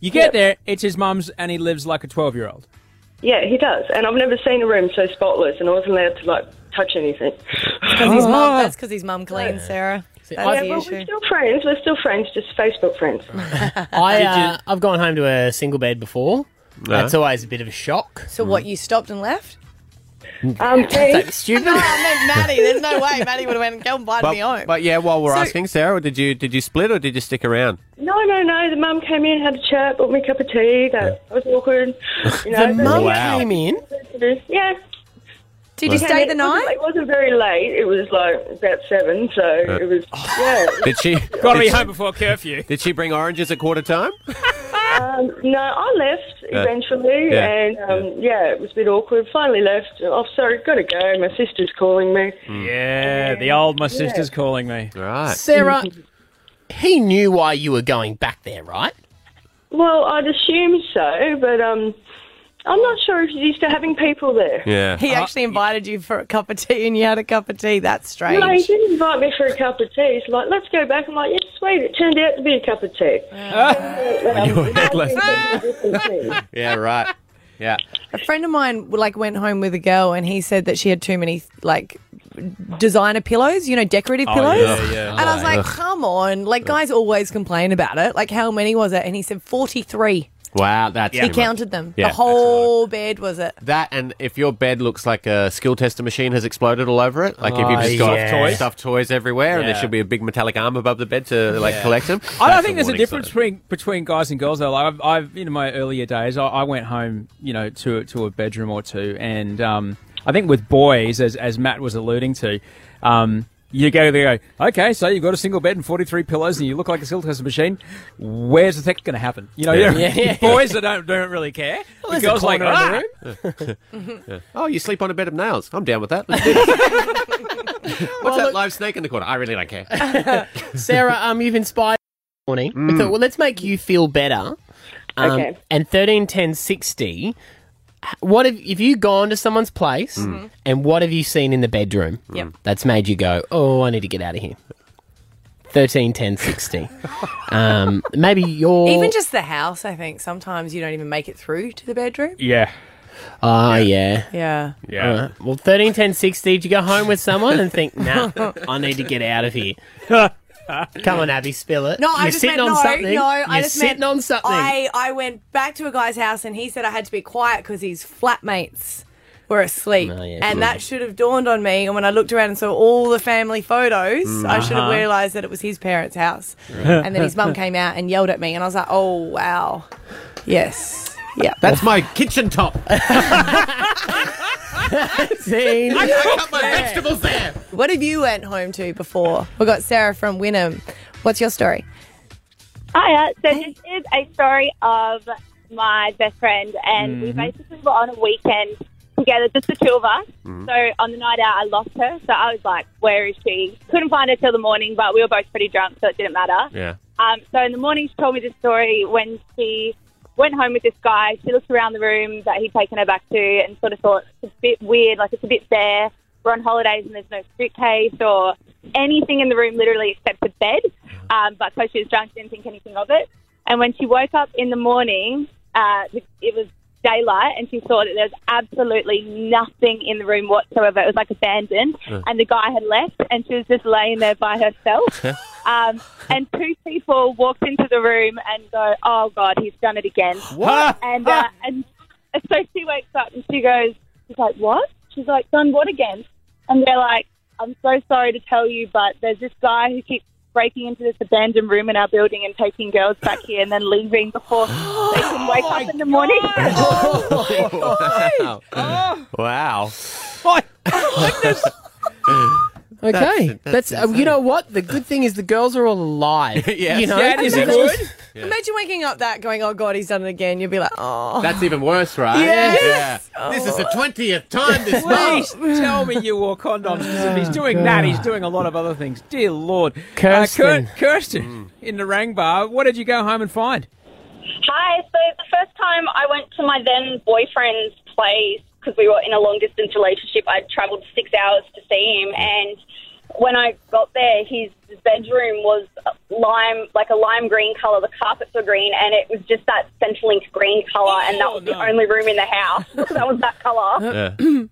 You get there, it's his mum's, and he lives like a 12 year old. Yeah, he does. And I've never seen a room so spotless, and I wasn't allowed to like touch anything. Because his mum. That's because his mum cleans, Sarah. That's yeah, the well, issue. we're still friends. We're still friends, just Facebook friends. I, uh, I've gone home to a single bed before. No. That's always a bit of a shock. So what? You stopped and left? Um, That's stupid. No, I meant Matty. There's no way Matty would have went and go and invited me home. But, but yeah, while we're So- asking, Sarah, did you did you split or did you stick around? No, no, no. The mum came in, had a chat, bought me a cup of tea. That was awkward. You know, The mum Wow. came in. Yeah. Did you stay the night? It wasn't very late. It was like about seven, so it was. Yeah. Did she? Got to be home before curfew. Did she bring oranges at quarter time? Um, no, I left Yeah. eventually, Yeah. and um, yeah. it was a bit awkward. Finally left. Oh, sorry, got to go. My sister's calling me. Yeah, the old my sister's calling me. Right. Sarah, he knew why you were going back there, right? Well, I'd assume so, but um, I'm not sure if he's used to having people there. Yeah. He actually invited you for a cup of tea and you had a cup of tea. That's strange. No, he didn't invite me for a cup of tea. He's like, let's go back. I'm like, yeah, sweet. It turned out to be a cup of tea. Uh, when you were headless. yeah, right. Yeah. A friend of mine like went home with a girl and he said that she had too many like designer pillows, you know, decorative Oh, pillows. yeah, yeah. And I was oh, like, Ugh. come on. Like guys always complain about it. Like how many was it? And he said 43. Wow, that's He counted them. Yeah. The whole bed was it. That and if your bed looks like a skill tester machine has exploded all over it, like if Oh, you've just got yeah. Stuffed toys. stuffed toys everywhere, and there should be a big metallic arm above the bed to like Yeah. collect them. I don't that's think there's a difference between between guys and girls though. Like I've, I've in my earlier days, I, I went home, you know, to to a bedroom or two, and um, I think with boys, as as Matt was alluding to, um, you go there, go, okay, so you've got a single bed and 43 pillows, and you look like a skill machine. Where's the sex going to happen? You know, Yeah. yeah. Yeah. boys that don't don't really care. Well, the there's a girls like, corner ah! in Yeah. Oh, you sleep on a bed of nails. I'm down with that. Let's do this. What's that live snake in the corner? I really don't care. Sarah, um, you've inspired me this morning. We thought, well, let's make you feel better. Um, Okay. And thirteen ten sixty. What have if you gone to someone's place and what have you seen in the bedroom? Yep. That's made you go, oh, I need to get out of here. Thirteen ten sixty. um, maybe you're Even just the house, I think. Sometimes you don't even make it through to the bedroom. Yeah. Oh yeah. Yeah. Yeah. All right. Well, thirteen ten sixty. Did you go home with someone and think, nah, I need to get out of here? Come on, Abby, spill it. No, You're I just sitting meant on no, something. no. I You're just sitting meant on something. I I went back to a guy's house and he said I had to be quiet because his flatmates were asleep, Oh, yeah, and sure. that should have dawned on me. And when I looked around and saw all the family photos, I should have Uh-huh. realised that it was his parents' house. and then his mum came out and yelled at me, and I was like, oh wow, yes, yeah. That's my kitchen top. Scene. I cut my vegetables there. What have you went home to before? We got Sarah from Wynnum. What's your story? Hiya. So this is a story of my best friend, and we Mm-hmm. basically were on a weekend together, just the two of us. Mm-hmm. So on the night out, I lost her. So I was like, "Where is she?" Couldn't find her till the morning, but we were both pretty drunk, so it didn't matter. Yeah. Um, so in the morning, she told me this story when she went home with this guy. She looked around the room that he'd taken her back to and sort of thought it's a bit weird, like it's a bit bare. We're on holidays and there's no suitcase or anything in the room, literally except a bed. Um, but because she was drunk, didn't think anything of it. And when she woke up in the morning, uh, it was daylight, and she saw that there was absolutely nothing in the room whatsoever. It was like abandoned, Uh. and the guy had left, and she was just laying there by herself. Um, and two people walked into the room and go, "Oh God, he's done it again!" What? And uh, and so she wakes up and she goes, "She's like, what?" She's like, "Done what again?" And they're like, "I'm so sorry to tell you, but there's this guy who keeps breaking into this abandoned room in our building and taking girls back here and then leaving before they can wake up in the morning." wow. Oh. wow. Okay, That's- that's, that's uh, you know what? The good thing is the girls are all alive. Yes. you know, Yeah, it is That's good. just- Imagine waking up that going, "Oh God, he's done it again." You'd be like, "Oh." That's even worse, right? Yes. Yeah. This is the twentieth time this Please month. tell me you wore condoms. 'cause if he's doing that, he's doing a lot of other things. Dear Lord. Kirsten. Uh, Kir- Kirsten, in the Rang Bar, what did you go home and find? Hi. So the first time I went to my then boyfriend's place because we were in a long distance relationship, I travelled six hours to see him, and when I got there, his bedroom was lime, like a lime green color. The carpets were green, and it was just that Centrelink green color, and that oh, was the only room in the house that was that color.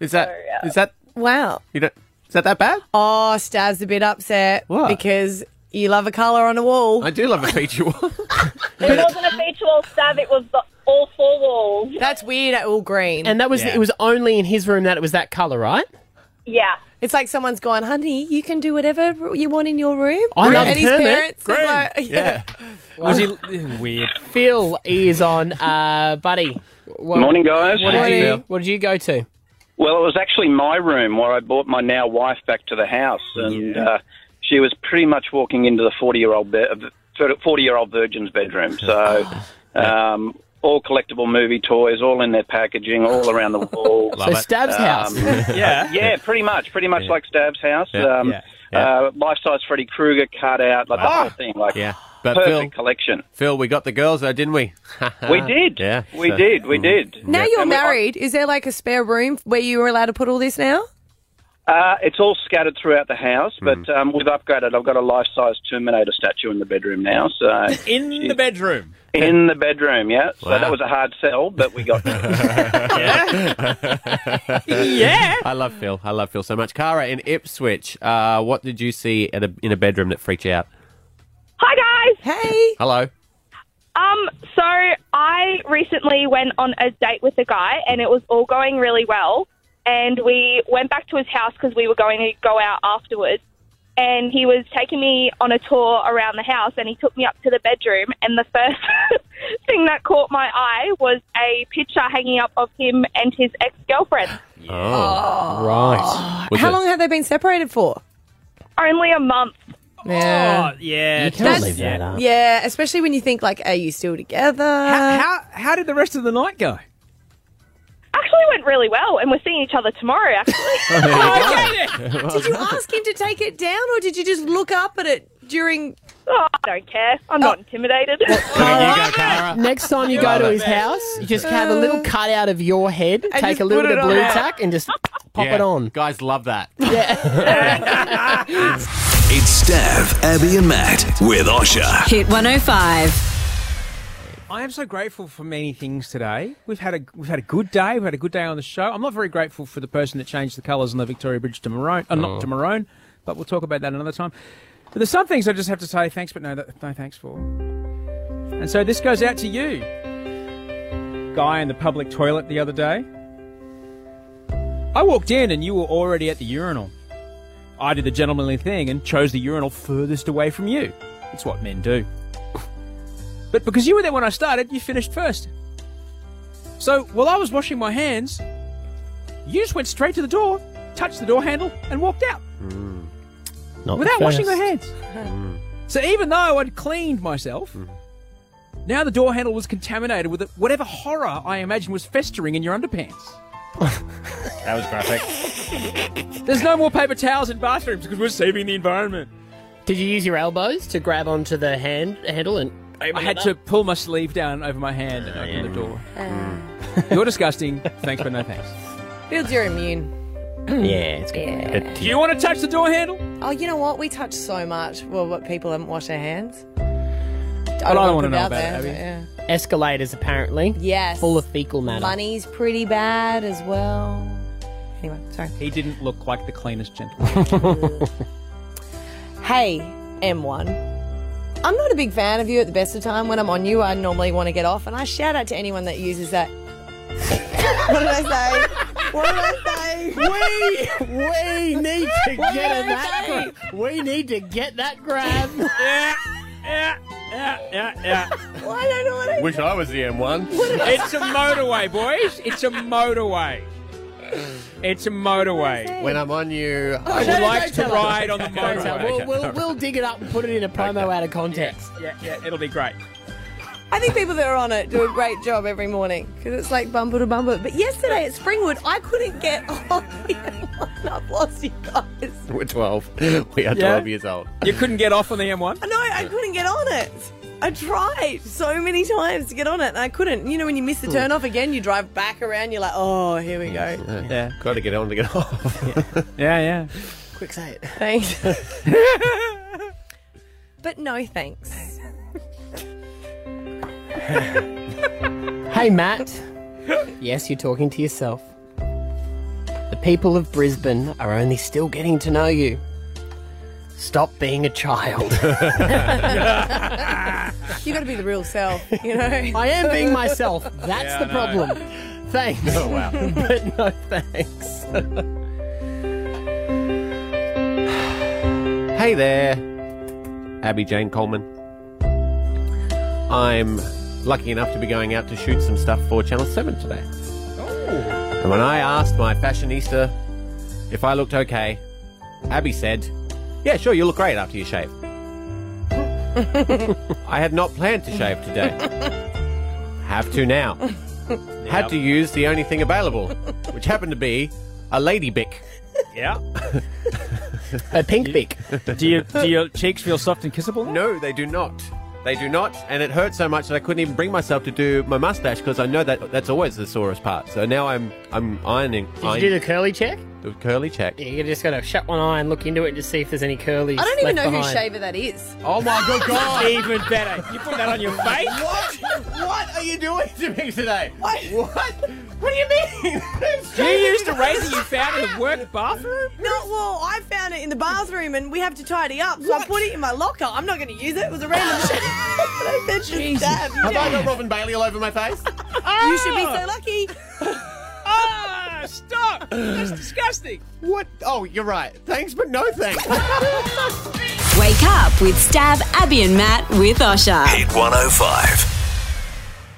Is that is that Wow. you don't is that that bad? Oh, Stav's a bit upset What? because you love a colour on a wall. I do love a feature wall. It wasn't a feature wall Stav, it was the, all four walls. That's weird. All green. And that was Yeah. it was only in his room that it was that colour, right? Yeah. It's like someone's gone, honey, you can do whatever you want in your room. I love and his Kermit. parents are Green. like, yeah. Was he weird? Phil is on, uh, buddy. What, Morning, guys. What did, Morning. you, what did you go to? Well, it was actually my room where I brought my now wife back to the house, and uh, she was pretty much walking into the forty-year-old forty-year-old virgin's bedroom. So, um, all collectible movie toys, all in their packaging, all around the wall. So Stav's house. yeah, yeah, pretty much, pretty much like Stav's house. Yeah, um, yeah, yeah. Uh, life-size Freddy Krueger cut out, like the whole thing, like Yeah. But perfect Phil, collection. Phil, we got the girls though, didn't we? We did. Yeah. We so- did. We did. Now Yeah. you're And we- married. Is there like a spare room where you were allowed to put all this now? Uh, it's all scattered throughout the house, but um, we've upgraded. I've got a life-size Terminator statue in the bedroom now. So In the bedroom. in the bedroom, yeah. So that was a hard sell, but we got. Yeah. I love Phil. I love Phil so much. Cara in Ipswich, uh, what did you see at a, in a bedroom that freaked you out? Hi guys. Hey. Hello. Um, so I recently went on a date with a guy, and it was all going really well. And we went back to his house because we were going to go out afterwards. And he was taking me on a tour around the house, and he took me up to the bedroom. And the first thing that caught my eye was a picture hanging up of him and his ex girlfriend. Oh, right. Oh. Was How it- long have they been separated for? Only a month. Yeah. Oh, yeah. You can't That's- leave that up. Yeah, especially when you think like, are you still together? How, how how did the rest of the night go? Actually, went really well, and we're seeing each other tomorrow. Actually, oh, did you ask him to take it down, or did you just look up at it during? oh, I don't care. I'm not oh. intimidated. There you oh, go, Cara. Next time you go to his house, you just have a uh, little cutout of your head, take a little bit of blue there. tack, and just pop Yeah, it on. Guys love that. Yeah. it's Stav, Abby, and Matt with Osher. Hit 105. I am so grateful for many things today. We've had a we've had a good day. We've had a good day on the show. I'm not very grateful for the person that changed the colours on the Victoria Bridge to maroon, uh, not to maroon, but we'll talk about that another time. But there's some things I just have to say thanks, but no, that, no thanks for. And so this goes out to you, guy in the public toilet the other day. I walked in and you were already at the urinal. I did the gentlemanly thing and chose the urinal furthest away from you. It's what men do. But because you were there when I started, you finished first. So while I was washing my hands, you just went straight to the door, touched the door handle, and walked out hmm. Not without washing my first. hands. Hmm. So even though I'd cleaned myself, hmm. now the door handle was contaminated with whatever horror I imagine was festering in your underpants. That was graphic. There's no more paper towels in bathrooms because we're saving the environment. Did you use your elbows to grab onto the hand handle and open I had to pull my sleeve down over my hand and open the door. Uh. You're disgusting. Thanks, but no thanks. Builds your immune. Yeah, it's good. Yeah. Do you want to touch the door handle? Oh, you know what? We touch so much. Well, what people haven't washed their hands. I don't wanna wanna know out about it, there, Abby. yeah. Escalators, apparently. Yes. Full of fecal matter. Money's pretty bad as well. Anyway, sorry. He didn't look like the cleanest gentleman. Hey, M1. I'm not a big fan of you at the best of time. When I'm on you, I normally want to get off, and I shout out to anyone that uses that. what did I say? What did I say? we we need to What get did that. gra- we need to get that grab. yeah, yeah, yeah, yeah, yeah. Well, I don't know what I Wish I was the M1. It's a motorway, boys. It's a motorway. It's a motorway. When I'm on you, oh, I would No, no, like don't to tell ride on the Don't tell. motorway. We'll, we'll, we'll dig it up and put it in a promo out of context. Yeah, yeah, it'll be great. I think people that are on it do a great job every morning because it's like bumper to bumper. But yesterday at Springwood, I couldn't get on the M1. I've lost you guys. we're 12. We are Yeah? 12 years old. You couldn't get off on the M1? No, I couldn't get on it. I tried so many times to get on it and I couldn't. You know, when you miss the hmm. turn off again, you drive back around, you're like, oh, here we go. Yeah. Got to get on to get off. Yeah, yeah. Quick, say it. Thanks. but no thanks. Hey, Matt. yes, you're talking to yourself. The people of Brisbane are only still getting to know you. Stop being a child. you got to be the real self, you know? I am being myself. That's Yeah, the I know. problem. Thanks. Oh, wow. but no thanks. Hey there, Abby Jane Coleman. I'm lucky enough to be going out to shoot some stuff for Channel 7 today. Oh. And when I asked my fashionista if I looked okay, Abby said, Yeah, sure, you look great after you shave. I had not planned to shave today. Have to now. Had to use the only thing available, which happened to be a lady Bic. Yeah. A pink Bic. Do you do your cheeks feel soft and kissable? No, they do not. They do not, and it hurt so much that I couldn't even bring myself to do my mustache because I know that that's always the sorest part. So now I'm I'm ironing. Did you do the curly check? The curly check? Yeah, you just got to shut one eye and look into it and just see if there's any curly. I don't even left know who shaver that is. Oh my good God! Even better. You put that on your face? What? What are you doing to me today? What? What? What do you mean? You used a razor you found in the work bathroom? No, well, I found it in the bathroom and we have to tidy up, so I put it in my locker. I'm not going to use it. It was a random shit. I said just stab. Have I got Robin Bailey all over my face? Oh. You should be so lucky. Ah, stop! That's disgusting. What? Oh, you're right. Thanks, but no thanks. Wake up with Stav, Abby, and Matt with Osher. Hit 105.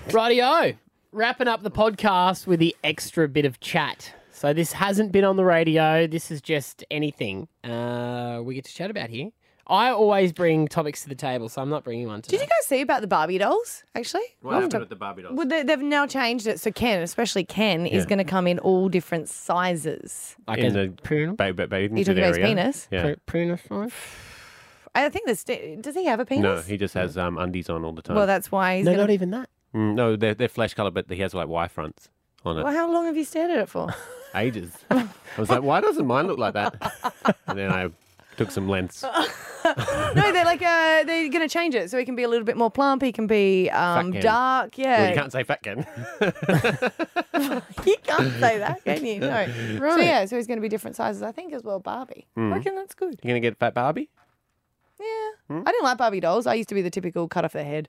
Rightio. Wrapping up the podcast with the extra bit of chat. So this hasn't been on the radio. This is just anything uh, we get to chat about here. I always bring topics to the table, so I'm not bringing one today. Did you guys see about the Barbie dolls, actually? What happened with the Barbie dolls? Well, they, they've now changed it. So Ken, especially Ken, is Yeah. going to come in all different sizes. Like in a the ba- ba- bathing You suit talking about his area. penis? Yeah. Penis size? I think this. Does he have a penis? No, he just has um, undies on all the time. Well, that's why he's No, gonna... not even that. Mm, no, they're, they're flesh colour, but he has like Y fronts on it. Well, how long have you stared at it for? Ages. I was like, why doesn't mine look like that? And then I took some lengths. no, they're like uh, they're going to change it so he can be a little bit more plump. He can be um, Ken. dark. Yeah, Well, you can't say fat Ken. You can't say that, can you? No. So Right. yeah, so he's going to be different sizes. I think as well Barbie. I Mm. reckon that's good. You're gonna get fat Barbie? Yeah. Hmm? I didn't like Barbie dolls. I used to be the typical cut off the head.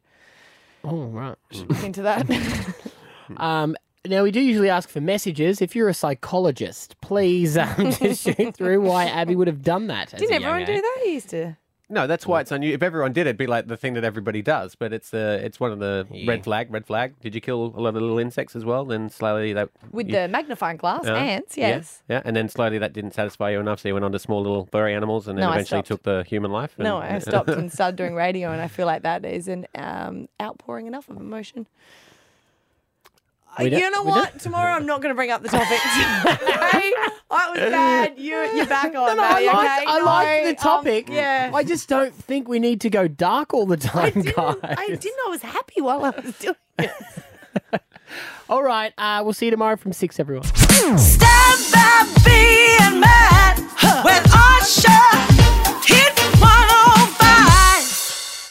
Oh, right. Into that. Um, now, we do usually ask for messages. If you're a psychologist, please um, just shoot through why Abby would have done that. as Didn't a young everyone do age. that? He used to. No, that's why it's unusual. If everyone did, it'd be like the thing that everybody does. But it's the it's one of the red flag. Red flag. Did you kill a lot of little insects as well? Then slowly that With you- the magnifying glass, Uh, ants, yes. Yeah, and then slowly that didn't satisfy you enough, so you went on to small little furry animals, and then No, eventually took the human life. No, I stopped and started doing radio, and I feel like that is an um, outpouring enough of emotion you know what? Tomorrow I'm not going to bring up the topic. I was bad. You, you're back on, no, I liked, okay? I No, liked the um, topic. yeah. I just don't think we need to go dark all the time, guys. I didn't know I was happy while I was doing it. All right, uh, we'll see you tomorrow from six, everyone. Stand by Osher,